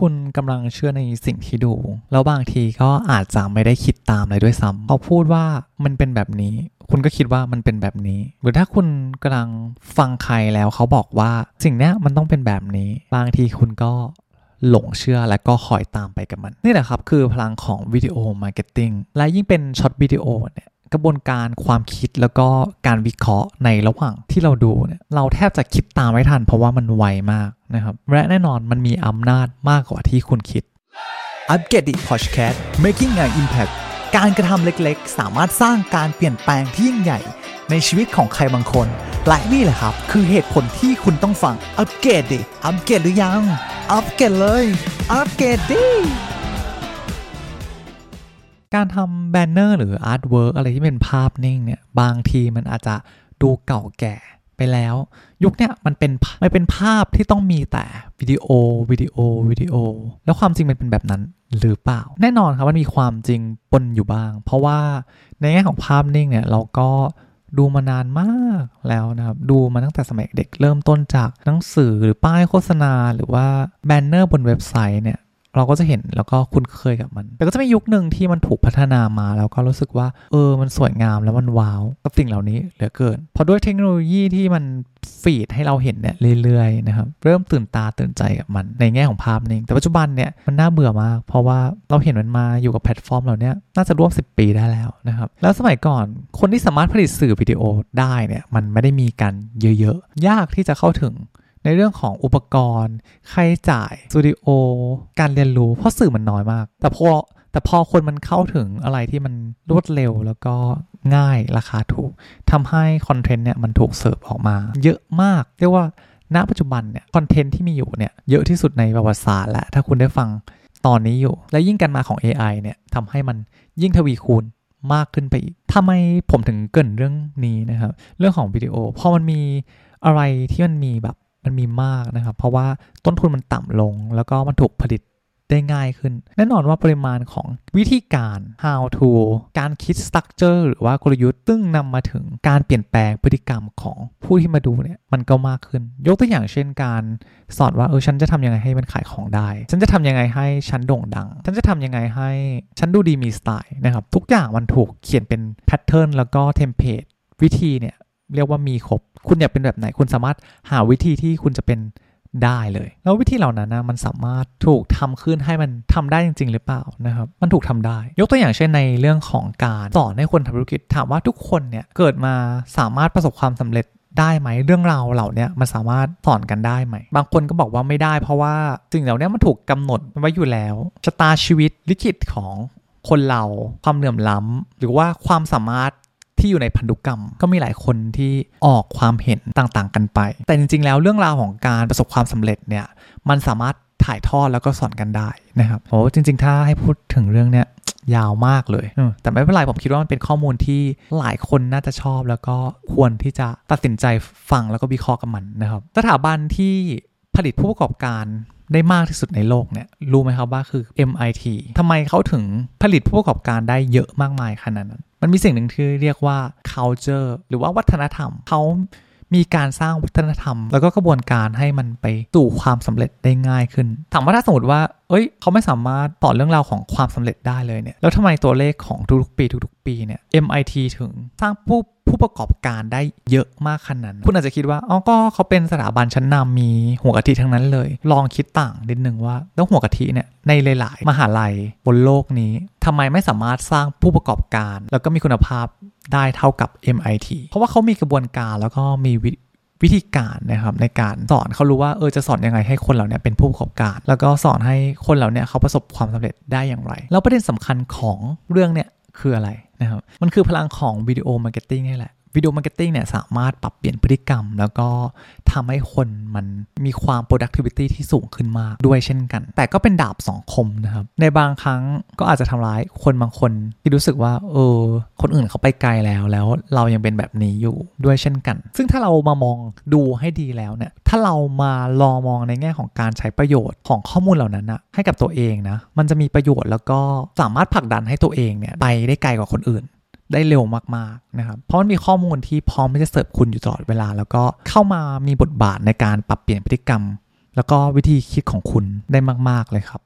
คุณกำลังเชื่อในสิ่งที่ดู แล้วบางทีก็อาจจะไม่ได้คิดตามเลยด้วยซ้ำเขาพูดว่ามันเป็นแบบนี้ คุณก็คิดว่ามันเป็นแบบนี้ หรือถ้าคุณกำลังฟังใครแล้วเขาบอกว่าสิ่งเนี้ยมันต้องเป็นแบบนี้ บางทีคุณก็หลงเชื่อและก็คอยตามไปกับมัน นี่แหละครับคือพลังของ video marketing และยิ่งเป็น short video เนี่ยกระบวนการความคิดแล้วก็การวิเคราะห์ในระหว่างที่เราดูเนี่ยเราแทบจะคิดตามไม่ทันเพราะว่ามันไวมาก นะครับและแน่นอนมันมีอำนาจมากกว่าที่คุณคิดอัปเกรด Podcast making an impact การกระทำเล็กๆ สามารถสร้างการเปลี่ยนแปลงที่ยิ่งใหญ่ ในชีวิตของใครบางคน และนี่แหละครับ คือเหตุผลที่คุณต้องฟัง UPGRADI อัปเกรดหรือยังอัปเกรดเลย UPGRADI การทำ banner หรือ artwork อะไรที่เป็นภาพนิ่งเนี่ย บางทีมันอาจจะดูเก่าแก่ ไปแล้ว ยุคเนี้ยมันเป็นมันเป็นภาพที่ต้องมีแต่วิดีโอวิดีโอวิดีโอ แล้วความจริงมันเป็นแบบนั้นหรือเปล่า แน่นอนครับมันมีความจริงปนอยู่บ้าง เพราะว่าในแง่ของภาพนิ่งเนี่ยเราก็ดูมานานมากแล้วนะครับ ดูมาตั้งแต่สมัยเด็กเริ่มต้นจากหนังสือหรือป้ายโฆษณา หรือว่าแบนเนอร์บนเว็บไซต์เนี่ย เราก็จะเห็นแล้วก็คุ้นเคยกับมัน แต่ก็จะมียุคหนึ่งที่มันถูกพัฒนามา แล้วก็รู้สึกว่า เออ มันสวยงามแล้วมันว้าวกับสิ่งเหล่านี้เหลือเกิน เพราะด้วยเทคโนโลยีที่มันฟีดให้เราเห็นเนี่ยเรื่อยๆนะครับ เริ่มตื่นตาตื่นใจกับมันในแง่ของภาพนิ่งแต่ปัจจุบันเนี่ยมันน่าเบื่อมาก เพราะว่าเราเห็นมันมาอยู่กับแพลตฟอร์มเหล่านี้น่าจะร่วม 10 ปีได้แล้วนะครับ แล้วสมัยก่อนคนที่สามารถผลิตสื่อวิดีโอได้เนี่ยมันไม่ได้มีกันเยอะๆ ยากที่จะเข้าถึง ในเรื่องของอุปกรณ์ค่าใช้จ่ายสตูดิโอการเรียนรู้เพราะสื่อมันน้อยมาก แต่พอแต่พอคนมันเข้าถึงอะไรที่มันรวดเร็วแล้วก็ง่ายราคาถูกทำให้คอนเทนต์เนี่ยมันถูกเสิร์ฟออกมา เยอะมาก เรียกว่าณปัจจุบันเนี่ยคอนเทนต์ที่มีอยู่เนี่ยเยอะที่สุดในประวัติศาสตร์และถ้าคุณได้ฟังตอนนี้อยู่ และยิ่งกันมาของ AI เนี่ยทำให้มันยิ่งทวีคูณมากขึ้นไปอีกทำไมผมถึงเกินเรื่องนี้นะครับ เรื่องของวิดีโอพอมันมีอะไรที่มันมีแบบ มันมีมากนะครับ เพราะว่าต้นทุนมันต่ำลง แล้วก็มันถูกผลิตได้ง่ายขึ้น แน่นอนว่าปริมาณของวิธีการ how to การคิด structure หรือว่ากลยุทธ์ซึ่งนำมาถึงการเปลี่ยนแปลงพฤติกรรมของผู้ที่มาดูเนี่ยมันก็มากขึ้น ยกตัวอย่างเช่นการสอนว่าเออฉันจะทำยังไงให้มันขายของได้ ฉันจะทำยังไงให้ฉันโด่งดัง ฉันจะทำยังไงให้ฉันดูดีมีสไตล์นะครับทุกอย่างมันถูกเขียนเป็น pattern แล้วก็ template วิธีเนี่ย เรียกว่ามีครบ คุณอยากเป็นแบบไหน คุณสามารถหาวิธีที่คุณจะเป็นได้เลย แล้ววิธีเหล่านั้นนะมันสามารถถูกทำขึ้นให้มันทำได้จริง ๆ หรือเปล่านะครับ มันถูกทำได้ ยกตัวอย่างเช่นในเรื่องของการสอนให้คนทำธุรกิจถามว่าทุกคนเนี่ยเกิดมาสามารถประสบความสำเร็จได้ไหมเรื่องราวเหล่านี้มันสามารถสอนกันได้ไหม บางคนก็บอกว่าไม่ได้ เพราะว่าสิ่งเหล่านี้มันถูกกำหนดไว้อยู่แล้วชะตาชีวิตลิขิตของคนเราความเหลื่อมล้ำหรือว่าความสามารถ ที่อยู่ในพันธุกรรม ก็มีหลายคนที่ออกความเห็นต่างๆ กันไป แต่จริงๆ แล้วเรื่องราวของการประสบความสำเร็จเนี่ยมันสามารถถ่ายทอดแล้วก็สอนกันได้นะครับโอ้จริง ๆ ถ้าให้พูดถึงเรื่องเนี้ยยาวมากเลย แต่ไม่เป็นไรผมคิดว่ามันเป็นข้อมูลที่หลายคนน่าจะชอบ แล้วก็ควรที่จะตัดสินใจฟังแล้วก็วิเคราะห์กับมันนะครับ สถาบันที่ผลิตผู้ประกอบการได้มากที่สุดในโลกเนี่ย รู้ไหมครับว่าคือ MIT ทำไมเขาถึงผลิตผู้ประกอบการได้เยอะมากมายขนาดนั้น มันมีสิ่งหนึ่งที่เรียกว่า culture หรือว่าวัฒนธรรมเขามีการสร้างวัฒนธรรม แล้วก็กระบวนการให้มันไปสู่ความสำเร็จได้ง่ายขึ้น ถามว่าถ้าสมมติว่า เอ้ยเขาไม่สามารถต่อเรื่องราวของความสำเร็จได้เลยเนี่ยแล้วทำไมตัวเลขของทุกๆปีทุกๆปีเนี่ย MIT ถึงสร้างผู้ผู้ประกอบการได้เยอะมากขนาดนั้นคุณอาจจะคิดว่าอ๋อก็เขาเป็นสถาบันชั้นนำมีหัวกะทิทั้งนั้นเลย ลองคิดต่างนิดนึงว่า แล้วหัวกะทิเนี่ยในหลาย ๆ มหาลัยบนโลกนี้ทำไมไม่สามารถสร้างผู้ประกอบการ แล้วก็มีคุณภาพได้เท่ากับ MIT เพราะว่าเขามีกระบวนการแล้วก็มี วิธีการนะครับในการสอนเขารู้ว่าเออจะสอนยังไงให้คนเราเนี่ยเป็นผู้ประกอบการ แล้วก็สอนให้คนเราเนี่ยเขาประสบความสำเร็จได้อย่างไร แล้วประเด็นสำคัญของเรื่องเนี่ยคืออะไรนะครับมันคือพลังของ video marketing นี่แหละ video marketing เนี่ยสามารถปรับเปลี่ยนพฤติกรรม แล้วก็ทำให้คนมันมีความ productivity ที่สูงขึ้นมากด้วยเช่นกัน แต่ก็เป็นดาบสองคมนะครับ ในบางครั้งก็อาจจะทำร้ายคนบางคนที่รู้สึกว่าเออคนอื่นเขาไปไกลแล้วแล้วเรายังเป็นแบบนี้อยู่ด้วยเช่นกัน ซึ่งถ้าเรามามองดูให้ดีแล้วเนี่ยถ้าเรามาลองมองในแง่ของการใช้ประโยชน์ของข้อมูลเหล่านั้นนะให้กับตัวเองนะมันจะมีประโยชน์แล้วก็สามารถผลักดันให้ตัวเองเนี่ยไปได้ไกลกว่าคนอื่น ได้เร็วมากๆนะครับ เพราะมันมีข้อมูลที่พร้อมที่จะเสิร์ฟคุณอยู่ตลอดเวลา แล้วก็เข้ามามีบทบาทในการปรับเปลี่ยนพฤติกรรม แล้วก็วิธีคิดของคุณได้มาก ๆเลยครับ